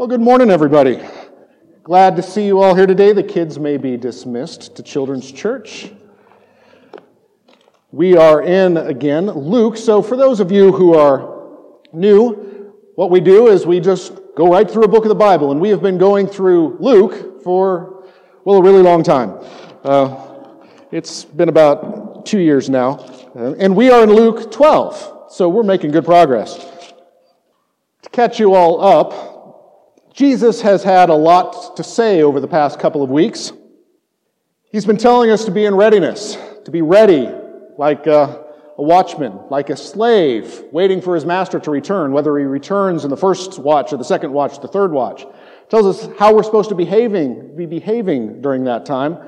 Well, good morning, everybody. Glad to see you all here today. The kids may be dismissed to Children's Church. We are in again Luke. So, for those of you who are new, what we do is we just go right through a book of the Bible, and we have been going through Luke for, well, a really long time. Uh, it's been about two years now, uh, and we are in Luke 12, so we're making good progress. To catch you all up, Jesus has had a lot to say over the past couple of weeks. He's been telling us to be in readiness, to be ready like a, a, watchman, like a slave waiting for his master to return, whether he returns in the first watch or the second watch, the third watch. Tells us how we're supposed to be behaving, be behaving during that time.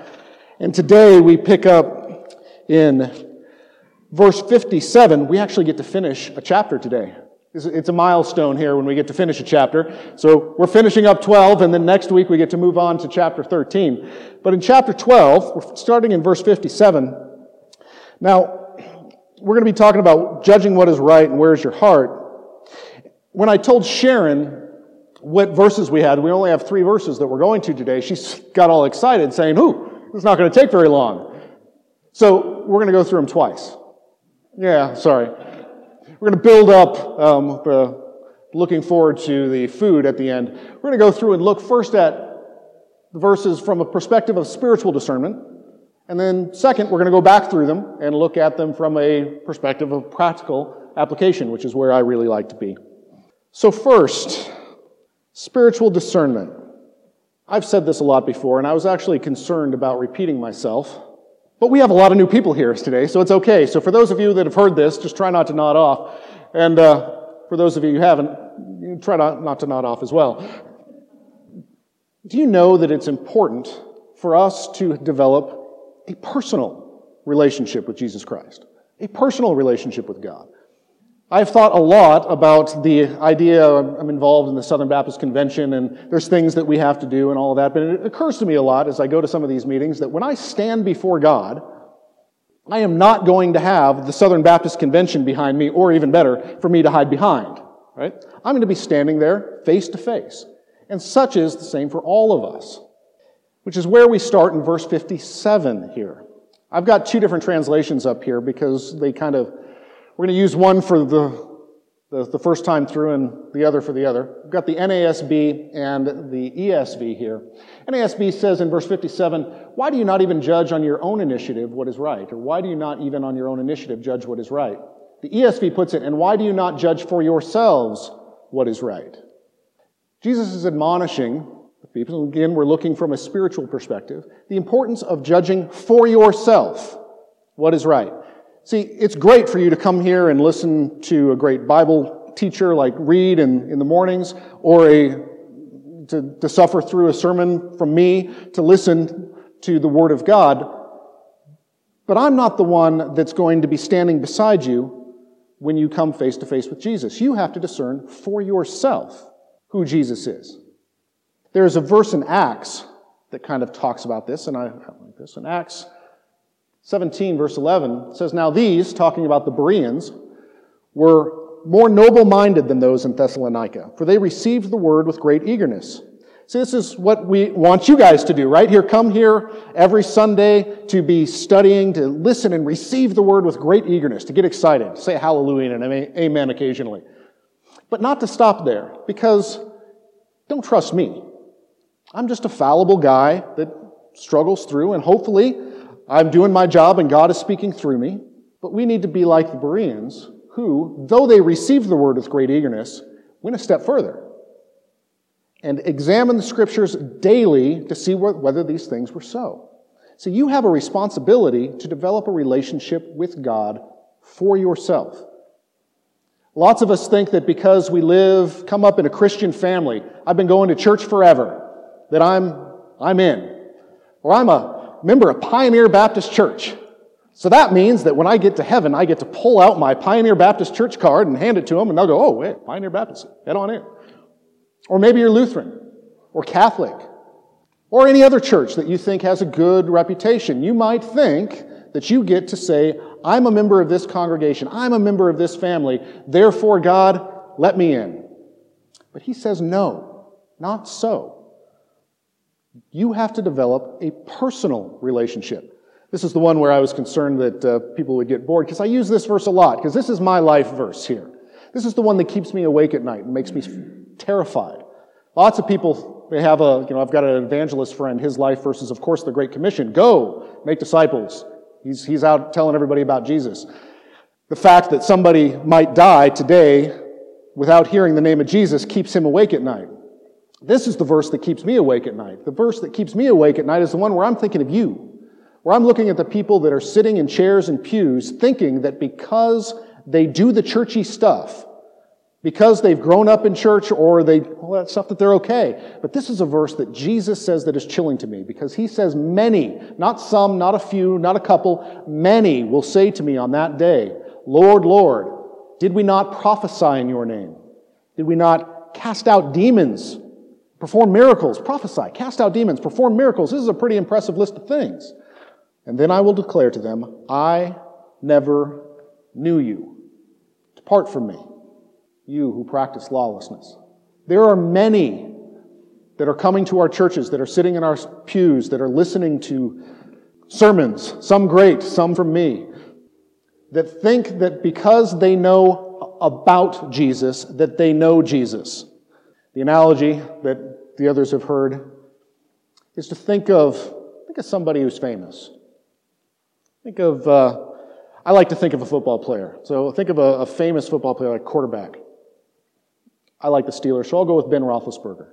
And today we pick up in verse 57. We actually get to finish a chapter today. It's a milestone here when we get to finish a chapter. So we're finishing up 12, and then next week we get to move on to chapter 13. But in chapter 12, we're starting in verse 57. Now, we're going to be talking about judging what is right and where's your heart. When I told Sharon what verses we had, we only have three verses that we're going to today, she got all excited saying, Ooh, it's not going to take very long. So we're going to go through them twice. Yeah, sorry. We're going to build up, um, looking forward to the food at the end. We're going to go through and look first at the verses from a perspective of spiritual discernment. And then, second, we're going to go back through them and look at them from a perspective of practical application, which is where I really like to be. So, first, spiritual discernment. I've said this a lot before, and I was actually concerned about repeating myself. But we have a lot of new people here today, so it's okay. So for those of you that have heard this, just try not to nod off. And uh, for those of you who haven't, try not, not to nod off as well. Do you know that it's important for us to develop a personal relationship with Jesus Christ? A personal relationship with God. I've thought a lot about the idea, I'm involved in the Southern Baptist Convention, and there's things that we have to do and all of that, but it occurs to me a lot as I go to some of these meetings that when I stand before God, I am not going to have the Southern Baptist Convention behind me, or even better, for me to hide behind, right? I'm going to be standing there face to face. And such is the same for all of us, which is where we start in verse 57 here. I've got two different translations up here because they kind of we're going to use one for the, the, the, first time through and the other for the other. We've got the NASB and the ESV here. NASB says in verse 57, Why do you not even judge on your own initiative what is right? Or why do you not even on your own initiative judge what is right? The ESV puts it, And why do you not judge for yourselves what is right? Jesus is admonishing the people, again, we're looking from a spiritual perspective, the importance of judging for yourself what is right. See, it's great for you to come here and listen to a great Bible teacher like Reed in, in the mornings, or a, to, to suffer through a sermon from me, to listen to the Word of God. But I'm not the one that's going to be standing beside you when you come face to face with Jesus. You have to discern for yourself who Jesus is. There's a verse in Acts that kind of talks about this, and I like this in Acts 17, verse 11 says, Now these, talking about the Bereans, were more noble minded than those in Thessalonica, for they received the word with great eagerness. See, this is what we want you guys to do, right? Here, come here every Sunday to be studying, to listen and receive the word with great eagerness, to get excited, say hallelujah and amen occasionally. But not to stop there, because don't trust me. I'm just a fallible guy that struggles through, and hopefully I'm doing my job and God is speaking through me. But we need to be like the Bereans, who, though they received the word with great eagerness, went a step further and examine the scriptures daily to see whether these things were so. So you have a responsibility to develop a relationship with God for yourself. Lots of us think that because we live, come up in a Christian family, I've been going to church forever, that I'm, I'm in. Or I'm a member of Pioneer Baptist Church. So that means that when I get to heaven, I get to pull out my Pioneer Baptist Church card and hand it to them, and they'll go, oh, wait, Pioneer Baptist, head on in. Or maybe you're Lutheran, or Catholic, or any other church that you think has a good reputation. You might think that you get to say, I'm a member of this congregation, I'm a member of this family, therefore, God, let me in. But he says no. Not so. You have to develop a personal relationship. This is the one where I was concerned that uh, people would get bored because I use this verse a lot because this is my life verse here. This is the one that keeps me awake at night and makes me terrified. Lots of people, they have a, you know, I've got an evangelist friend, his life verse is, of course, the Great Commission. Go, make disciples. He's, he's out telling everybody about Jesus. The fact that somebody might die today without hearing the name of Jesus keeps him awake at night. This is the verse that keeps me awake at night. The verse that keeps me awake at night is the one where I'm thinking of you, where I'm looking at the people that are sitting in chairs and pews thinking that because they do the churchy stuff, because they've grown up in church or they, all that stuff that they're okay. But this is a verse that Jesus says that is chilling to me because he says many, not some, not a few, not a couple, many will say to me on that day, Lord, Lord, did we not prophesy in your name? Did we not cast out demons, perform miracles, prophesy, cast out demons, perform miracles? This is a pretty impressive list of things. And then I will declare to them, I never knew you. Depart from me, you who practice lawlessness. There are many that are coming to our churches, that are sitting in our pews, that are listening to sermons, some great, some from me, that think that because they know about Jesus, that they know Jesus. The analogy that the others have heard is to think of, think of somebody who's famous. Think of, uh, I like to think of a football player. So think of a, a famous football player like quarterback. I like the Steelers, so I'll go with Ben Roethlisberger.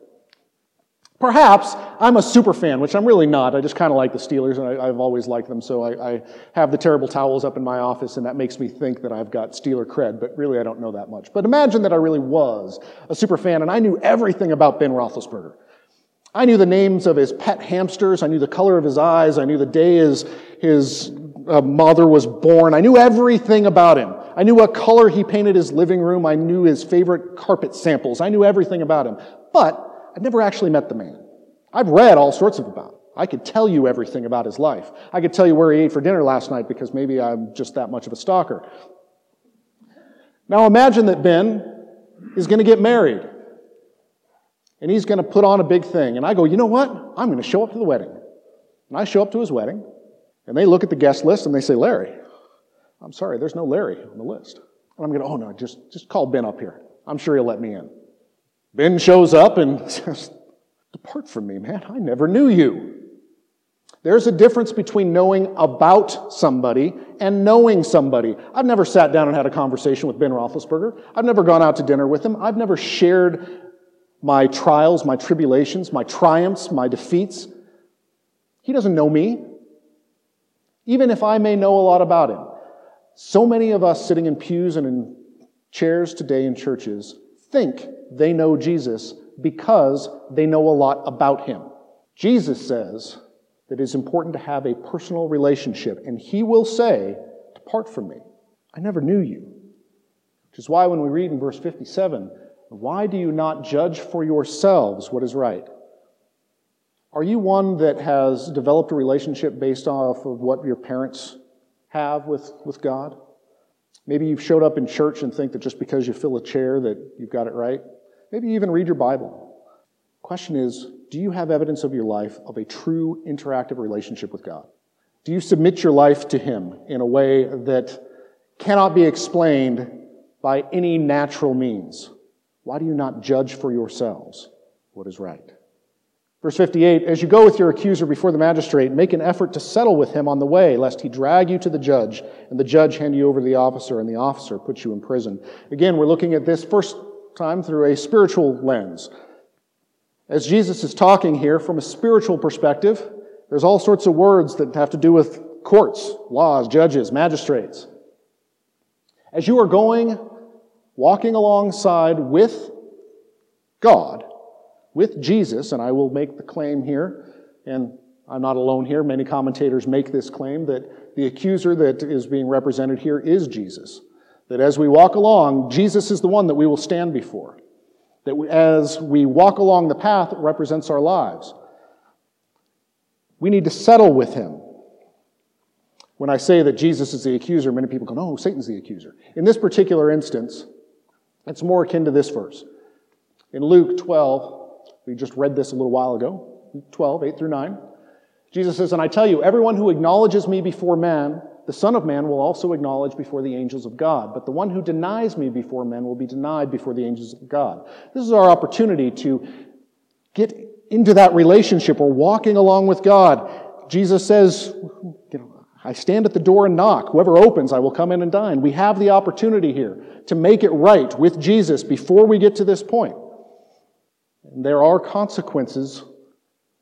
Perhaps I'm a super fan, which I'm really not. I just kind of like the Steelers, and I, have always liked them. So I, I, have the terrible towels up in my office, and that makes me think that I've got Steeler cred, but really I don't know that much. But imagine that I really was a super fan, and I knew everything about Ben Roethlisberger. I knew the names of his pet hamsters. I knew the color of his eyes. I knew the day his, his uh, mother was born. I knew everything about him. I knew what color he painted his living room. I knew his favorite carpet samples. I knew everything about him. But I've never actually met the man. I've read all sorts of about him. I could tell you everything about his life. I could tell you where he ate for dinner last night because maybe I'm just that much of a stalker. Now imagine that Ben is going to get married. And he's going to put on a big thing. And I go, you know what? I'm going to show up to the wedding. And I show up to his wedding. And they look at the guest list and they say, Larry. I'm sorry, there's no Larry on the list. And I'm going, to, oh no, just, just call Ben up here. I'm sure he'll let me in. Ben shows up and says, Depart from me, man. I never knew you. There's a difference between knowing about somebody and knowing somebody. I've never sat down and had a conversation with Ben Roethlisberger. I've never gone out to dinner with him. I've never shared my trials, my tribulations, my triumphs, my defeats. He doesn't know me, even if I may know a lot about him. So many of us sitting in pews and in chairs today in churches think they know Jesus because they know a lot about him. Jesus says that it's important to have a personal relationship, and he will say, Depart from me. I never knew you. Which is why when we read in verse 57, why do you not judge for yourselves what is right? Are you one that has developed a relationship based off of what your parents have with, with God? Maybe you've showed up in church and think that just because you fill a chair that you've got it right. Maybe even read your Bible. Question is, do you have evidence of your life of a true interactive relationship with God? Do you submit your life to Him in a way that cannot be explained by any natural means? Why do you not judge for yourselves what is right? Verse 58 As you go with your accuser before the magistrate, make an effort to settle with him on the way, lest he drag you to the judge, and the judge hand you over to the officer, and the officer put you in prison. Again, we're looking at this first time through a spiritual lens. As Jesus is talking here from a spiritual perspective, there's all sorts of words that have to do with courts, laws, judges, magistrates. As you are going, walking alongside with God, with Jesus, and I will make the claim here, and I'm not alone here, many commentators make this claim that the accuser that is being represented here is Jesus. That as we walk along, Jesus is the one that we will stand before. That we, as we walk along the path that represents our lives, we need to settle with him. When I say that Jesus is the accuser, many people go, no, Satan's the accuser. In this particular instance, it's more akin to this verse. In Luke 12, We just read this a little while ago, 12, 8 through 9. Jesus says, And I tell you, everyone who acknowledges me before man, the Son of Man will also acknowledge before the angels of God. But the one who denies me before men will be denied before the angels of God. This is our opportunity to get into that relationship We're walking along with God. Jesus says, I stand at the door and knock. Whoever opens, I will come in and dine. We have the opportunity here to make it right with Jesus before we get to this point. And there are consequences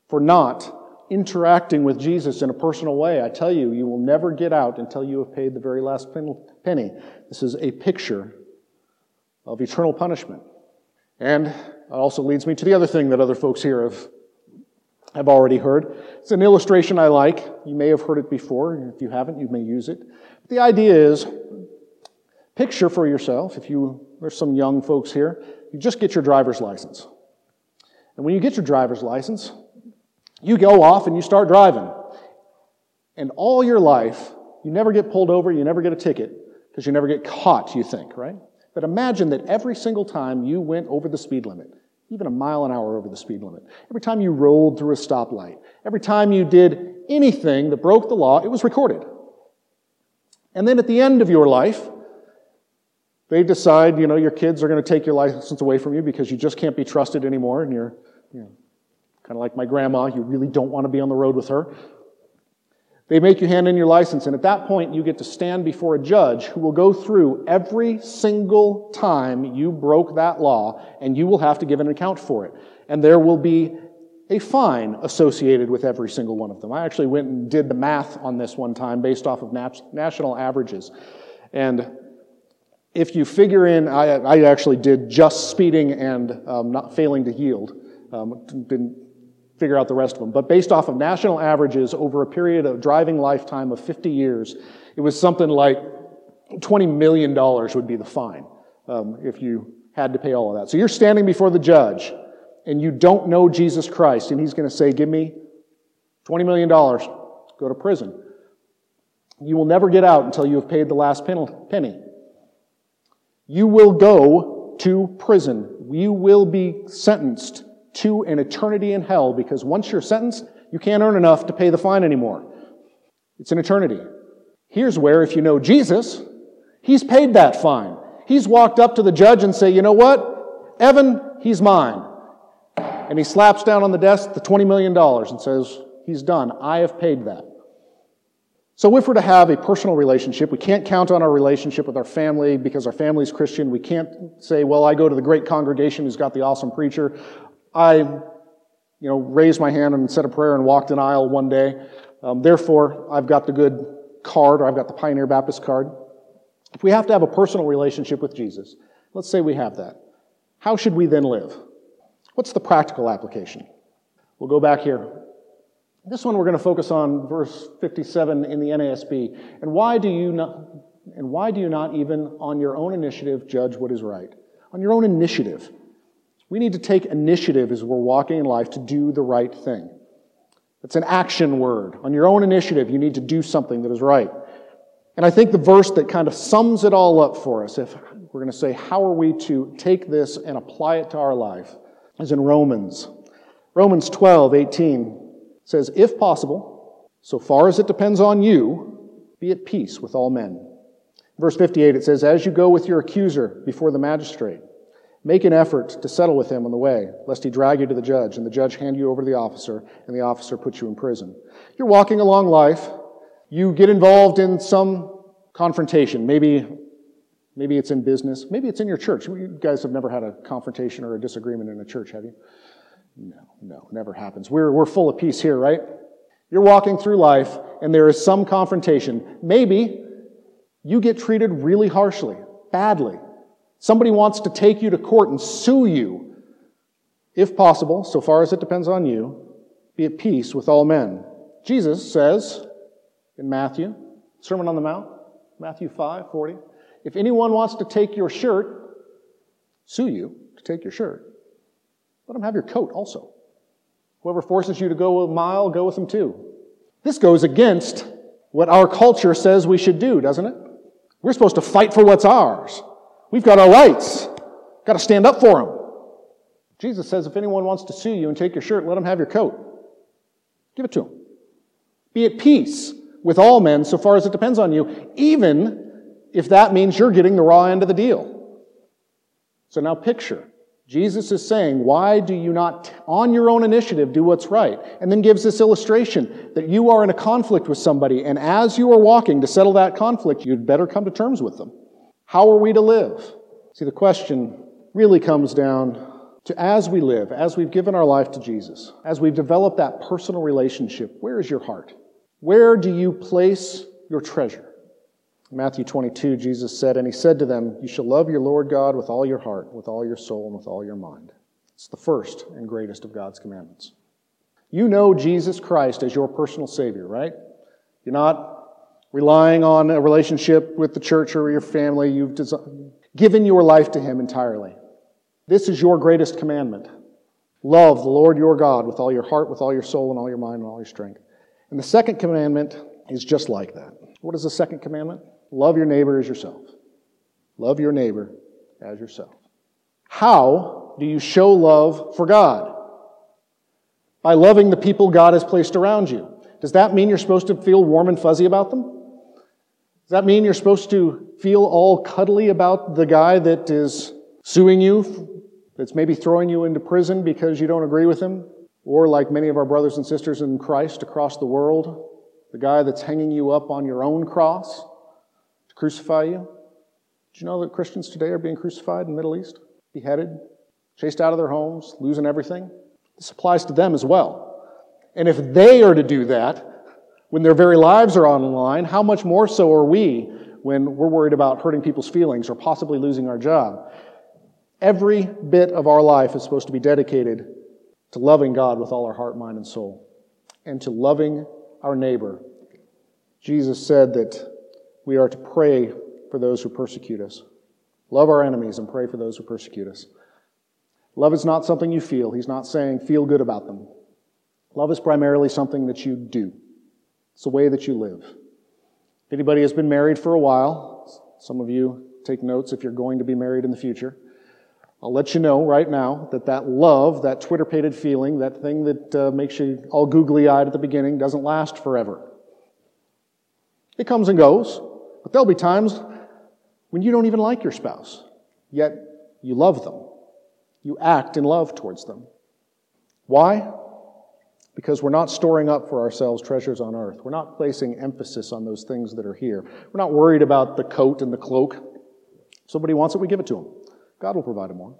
for not interacting with Jesus in a personal way. I tell you, you will never get out until you have paid the very last penny. This is a picture of eternal punishment. And it also leads me to the other thing that other folks here have, have already heard. It's an illustration I like. You may have heard it before. If you haven't, you may use it. The idea is picture for yourself, if you, there's some young folks here, you just get your driver's license. And when you get your driver's license, you go off and you start driving. And all your life, you never get pulled over, you never get a ticket, because you never get caught, you think, right? But imagine that every single time you went over the speed limit, even a mile an hour over the speed limit, every time you rolled through a stoplight, every time you did anything that broke the law, it was recorded. And then at the end of your life, they decide, you know, your kids are going to take your license away from you because you just can't be trusted anymore and you're, you know, kind of like my grandma, you really don't want to be on the road with her. They make you hand in your license, and at that point, you get to stand before a judge who will go through every single time you broke that law, and you will have to give an account for it. And there will be a fine associated with every single one of them. I actually went and did the math on this one time based off of national averages. And if you figure in, I, I actually did just speeding and um, not failing to yield. Um, didn't figure out the rest of them. But based off of national averages over a period of driving lifetime of 50 years, it was something like $20 million would be the fine um, if you had to pay all of that. So you're standing before the judge and you don't know Jesus Christ, and he's going to say, Give me $20 million, go to prison. You will never get out until you have paid the last penny. You will go to prison. You will be sentenced to an eternity in hell because once you're sentenced, you can't earn enough to pay the fine anymore. It's an eternity. Here's where, if you know Jesus, he's paid that fine. He's walked up to the judge and say, you know what? Evan, he's mine. And he slaps down on the desk the $20 million and says, he's done. I have paid that. So, if we're to have a personal relationship, we can't count on our relationship with our family because our family's Christian. We can't say, well, I go to the great congregation who's got the awesome preacher. I, you know, raised my hand and said a prayer and walked an aisle one day. Um, therefore, I've got the good card or I've got the Pioneer Baptist card. If we have to have a personal relationship with Jesus, let's say we have that. How should we then live? What's the practical application? We'll go back here this one we're going to focus on verse 57 in the NASB. And why do you not, and why do you not even on your own initiative judge what is right? On your own initiative. We need to take initiative as we're walking in life to do the right thing. It's an action word. On your own initiative, you need to do something that is right. And I think the verse that kind of sums it all up for us, if we're going to say, how are we to take this and apply it to our life, is in Romans. Romans 12, 18 says, If possible, so far as it depends on you, be at peace with all men. Verse 58, it says, As you go with your accuser before the magistrate, make an effort to settle with him on the way, lest he drag you to the judge, and the judge hand you over to the officer, and the officer put you in prison. You're walking along life, you get involved in some confrontation. Maybe, maybe it's in business, maybe it's in your church. You guys have never had a confrontation or a disagreement in a church, have you? No, no, never happens. We're, we're full of peace here, right? You're walking through life and there is some confrontation. Maybe you get treated really harshly, badly. Somebody wants to take you to court and sue you. If possible, so far as it depends on you, be at peace with all men. Jesus says in Matthew, Sermon on the Mount, Matthew 5 40, if anyone wants to take your shirt, sue you to take your shirt. Let them have your coat also. Whoever forces you to go a mile, go with them too. This goes against what our culture says we should do, doesn't it? We're supposed to fight for what's ours. We've got our rights. Got to stand up for them. Jesus says, if anyone wants to sue you and take your shirt, let him have your coat. Give it to him. Be at peace with all men so far as it depends on you, even if that means you're getting the raw end of the deal. So now picture Jesus is saying, Why do you not, on your own initiative, do what's right? And then gives this illustration that you are in a conflict with somebody, and as you are walking to settle that conflict, you'd better come to terms with them. How are we to live? See, the question really comes down to as we live, as we've given our life to Jesus, as we've developed that personal relationship, where is your heart? Where do you place your treasure? Matthew 22, Jesus said, And he said to them, You shall love your Lord God with all your heart, with all your soul, and with all your mind. It's the first and greatest of God's commandments. You know Jesus Christ as your personal Savior, right? You're not relying on a relationship with the church or your family. You've given your life to Him entirely. This is your greatest commandment. Love the Lord your God with all your heart, with all your soul, and all your mind, and all your strength. And the second commandment is just like that. What is the second commandment? Love your neighbor as yourself. Love your neighbor as yourself. How do you show love for God? By loving the people God has placed around you. Does that mean you're supposed to feel warm and fuzzy about them? Does that mean you're supposed to feel all cuddly about the guy that is suing you, that's maybe throwing you into prison because you don't agree with him? Or like many of our brothers and sisters in Christ across the world, the guy that's hanging you up on your own cross to crucify you. Do you know that Christians today are being crucified in the Middle East? Beheaded, chased out of their homes, losing everything? This applies to them as well. And if they are to do that when their very lives are on the line, how much more so are we when we're worried about hurting people's feelings or possibly losing our job? Every bit of our life is supposed to be dedicated to loving God with all our heart, mind, and soul, and to loving our neighbor. Jesus said that we are to pray for those who persecute us. Love our enemies and pray for those who persecute us. Love is not something you feel. He's not saying feel good about them. Love is primarily something that you do. It's the way that you live. If anybody has been married for a while, some of you take notes if you're going to be married in the future. I'll let you know right now that that love, that Twitter pated feeling, that thing that uh, makes you all googly eyed at the beginning, doesn't last forever. It comes and goes. But there'll be times when you don't even like your spouse, yet you love them. You act in love towards them. Why? Because we're not storing up for ourselves treasures on earth. We're not placing emphasis on those things that are here. We're not worried about the coat and the cloak. If somebody wants it, we give it to them. God will provide them more.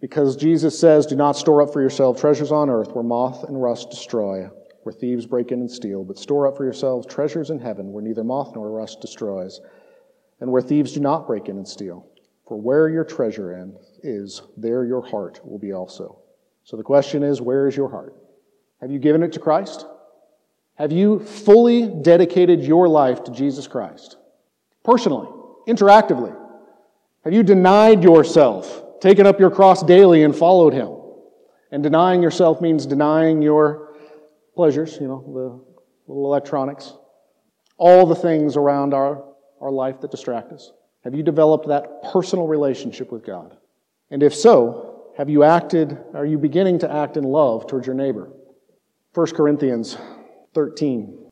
Because Jesus says, Do not store up for yourself treasures on earth where moth and rust destroy, where thieves break in and steal, but store up for yourselves treasures in heaven where neither moth nor rust destroys, and where thieves do not break in and steal. For where your treasure is, there your heart will be also. So the question is, where is your heart? Have you given it to Christ? Have you fully dedicated your life to Jesus Christ? Personally, interactively. Have you denied yourself, taken up your cross daily and followed him? And denying yourself means denying your pleasures, you know, the little electronics, all the things around our, our life that distract us? Have you developed that personal relationship with God? And if so, have you acted, are you beginning to act in love towards your neighbor? 1 Corinthians 13.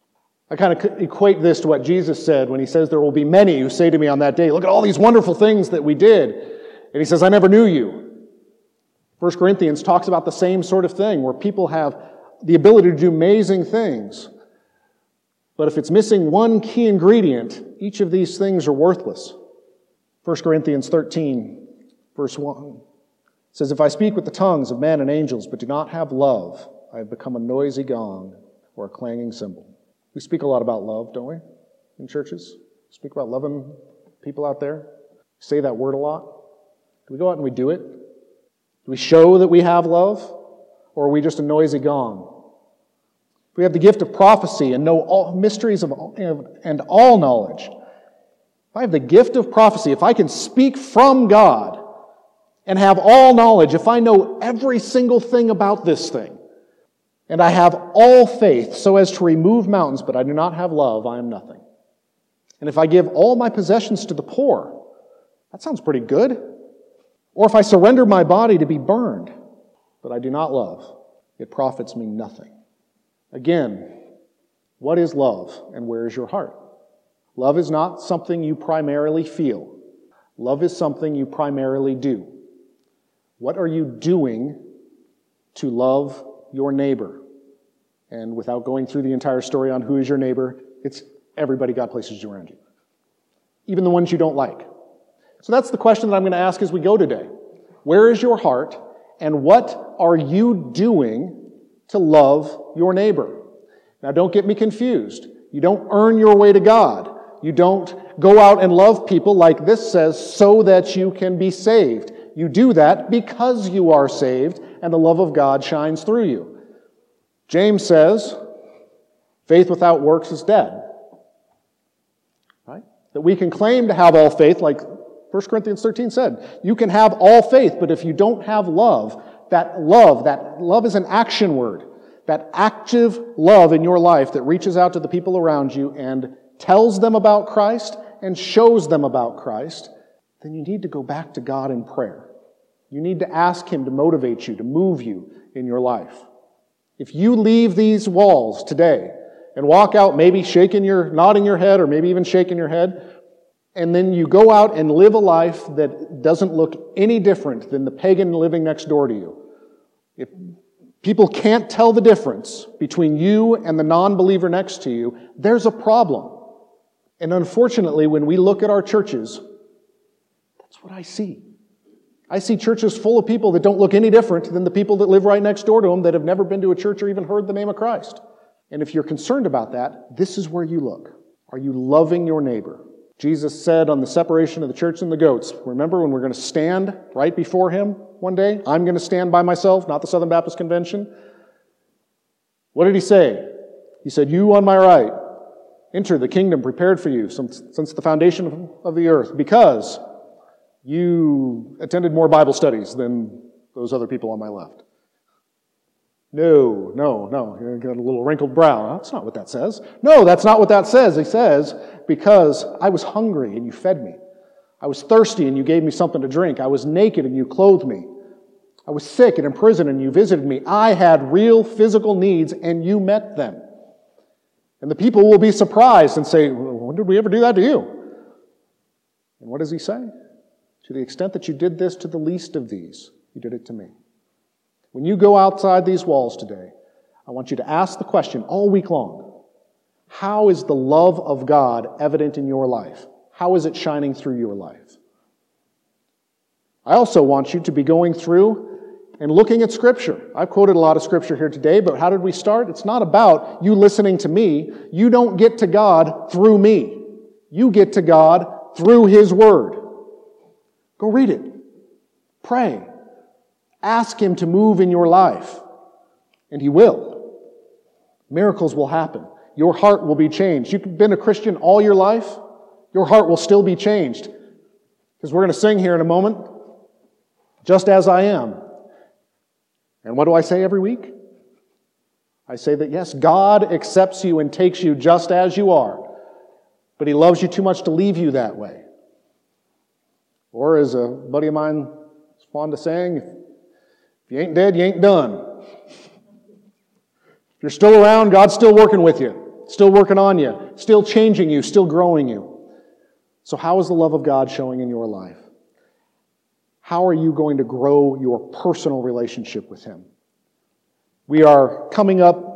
I kind of equate this to what Jesus said when he says, There will be many who say to me on that day, Look at all these wonderful things that we did. And he says, I never knew you. 1 Corinthians talks about the same sort of thing where people have the ability to do amazing things. But if it's missing one key ingredient, each of these things are worthless. 1 Corinthians 13, verse 1 says, If I speak with the tongues of men and angels, but do not have love, I have become a noisy gong or a clanging cymbal. We speak a lot about love, don't we, in churches? Speak about loving people out there. Say that word a lot. Do we go out and we do it? Do we show that we have love? Or are we just a noisy gong? If we have the gift of prophecy and know all mysteries of, and all knowledge, if I have the gift of prophecy, if I can speak from God and have all knowledge, if I know every single thing about this thing, and I have all faith so as to remove mountains, but I do not have love, I am nothing. And if I give all my possessions to the poor, that sounds pretty good. Or if I surrender my body to be burned, but I do not love, it profits me nothing. Again, what is love and where is your heart? Love is not something you primarily feel. Love is something you primarily do. What are you doing to love your neighbor? And without going through the entire story on who is your neighbor, it's everybody got places you around you, even the ones you don't like. So that's the question that I'm going to ask as we go today. Where is your heart, and what are you doing to love your neighbor? Now, don't get me confused. You don't earn your way to God. You don't go out and love people like this says so that you can be saved. You do that because you are saved and the love of God shines through you. James says, faith without works is dead. Right? That we can claim to have all faith, like 1 Corinthians 13 said. You can have all faith, but if you don't have love, that love, that love is an action word. That active love in your life that reaches out to the people around you and tells them about Christ and shows them about Christ, then you need to go back to God in prayer. You need to ask Him to motivate you, to move you in your life. If you leave these walls today and walk out maybe shaking your, nodding your head or maybe even shaking your head, and then you go out and live a life that doesn't look any different than the pagan living next door to you. If people can't tell the difference between you and the non-believer next to you, there's a problem. And unfortunately, when we look at our churches, that's what I see. I see churches full of people that don't look any different than the people that live right next door to them that have never been to a church or even heard the name of Christ. And if you're concerned about that, this is where you look. Are you loving your neighbor? Jesus said on the separation of the church and the goats, remember when we're going to stand right before him one day? I'm going to stand by myself, not the Southern Baptist Convention. What did he say? He said, You on my right, enter the kingdom prepared for you since, the foundation of the earth, because you attended more Bible studies than those other people on my left. No, no, no. You got a little wrinkled brow. That's not what that says. No, that's not what that says. He says, because I was hungry and you fed me. I was thirsty and you gave me something to drink. I was naked and you clothed me. I was sick and in prison and you visited me. I had real physical needs and you met them. And the people will be surprised and say, When did we ever do that to you? And what does he say? To the extent that you did this to the least of these, you did it to me. When you go outside these walls today, I want you to ask the question all week long How is the love of God evident in your life? How is it shining through your life? I also want you to be going through and looking at Scripture. I've quoted a lot of Scripture here today, but how did we start? It's not about you listening to me. You don't get to God through me. You get to God through His Word. Go read it. Pray. Ask Him to move in your life, and He will. Miracles will happen. Your heart will be changed. You've been a Christian all your life, your heart will still be changed. Because we're going to sing here in a moment, just as I am. And what do I say every week? I say that yes, God accepts you and takes you just as you are, but He loves you too much to leave you that way. Or, as a buddy of mine is fond of saying, if you ain't dead, you ain't done. If you're still around, God's still working with you, still working on you, still changing you, still growing you. So, how is the love of God showing in your life? How are you going to grow your personal relationship with Him? We are coming up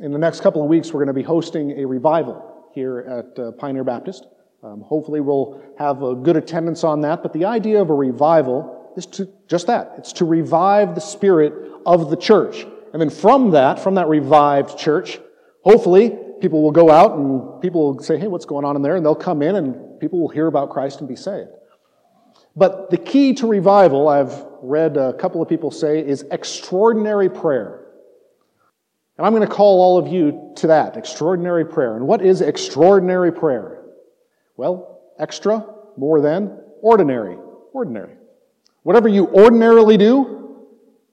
in the next couple of weeks, we're going to be hosting a revival here at uh, Pioneer Baptist. Um, hopefully, we'll have a good attendance on that. But the idea of a revival is to just that. It's to revive the spirit of the church. And then from that, from that revived church, hopefully people will go out and people will say, hey, what's going on in there? And they'll come in and people will hear about Christ and be saved. But the key to revival, I've read a couple of people say, is extraordinary prayer. And I'm going to call all of you to that, extraordinary prayer. And what is extraordinary prayer? Well, extra, more than, ordinary, ordinary. Whatever you ordinarily do,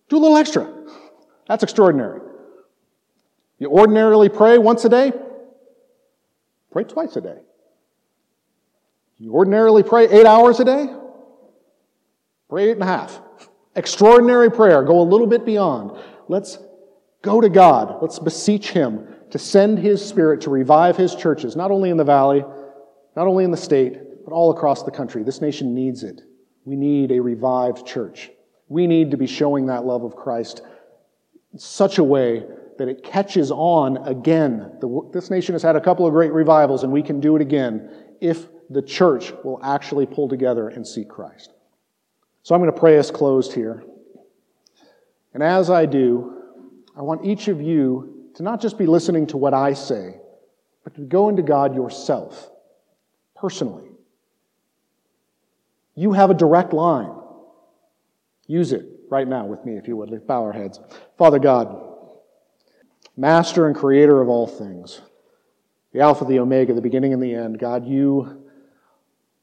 do a little extra. That's extraordinary. You ordinarily pray once a day, pray twice a day. You ordinarily pray eight hours a day, Pray eight and a half. Extraordinary prayer. Go a little bit beyond. Let's go to God. Let's beseech Him to send His Spirit to revive His churches, not only in the valley, not only in the state, but all across the country. This nation needs it. We need a revived church. We need to be showing that love of Christ in such a way that it catches on again. The, this nation has had a couple of great revivals, and we can do it again if the church will actually pull together and seek Christ. So I'm going to pray us closed here. And as I do, I want each of you to not just be listening to what I say, but to go into God yourself, personally. You have a direct line. Use it right now with me, if you would. Let's bow our heads. Father God, Master and Creator of all things, the Alpha, the Omega, the beginning and the end, God, you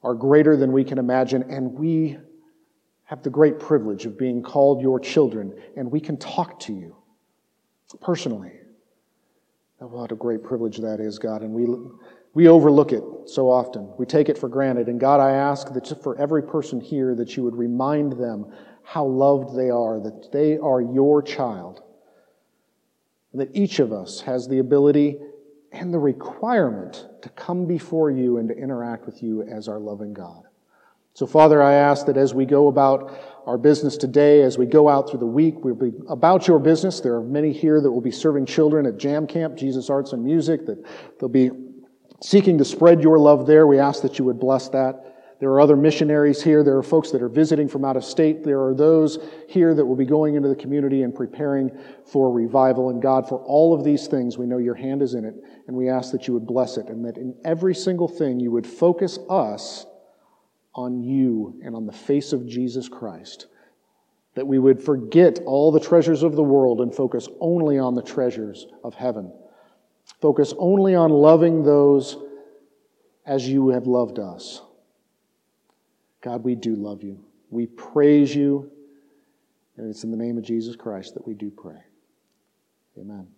are greater than we can imagine, and we have the great privilege of being called your children, and we can talk to you personally. what a great privilege that is, God, and we, we overlook it so often. We take it for granted. And God, I ask that for every person here that you would remind them how loved they are, that they are your child, and that each of us has the ability and the requirement to come before you and to interact with you as our loving God. So, Father, I ask that as we go about our business today, as we go out through the week, we'll be about your business. There are many here that will be serving children at Jam Camp, Jesus Arts and Music, that they'll be seeking to spread your love there. We ask that you would bless that. There are other missionaries here. There are folks that are visiting from out of state. There are those here that will be going into the community and preparing for revival. And God, for all of these things, we know your hand is in it, and we ask that you would bless it, and that in every single thing you would focus us on you and on the face of Jesus Christ. That we would forget all the treasures of the world and focus only on the treasures of heaven. Focus only on loving those as you have loved us. God, we do love you. We praise you. And it's in the name of Jesus Christ that we do pray. Amen.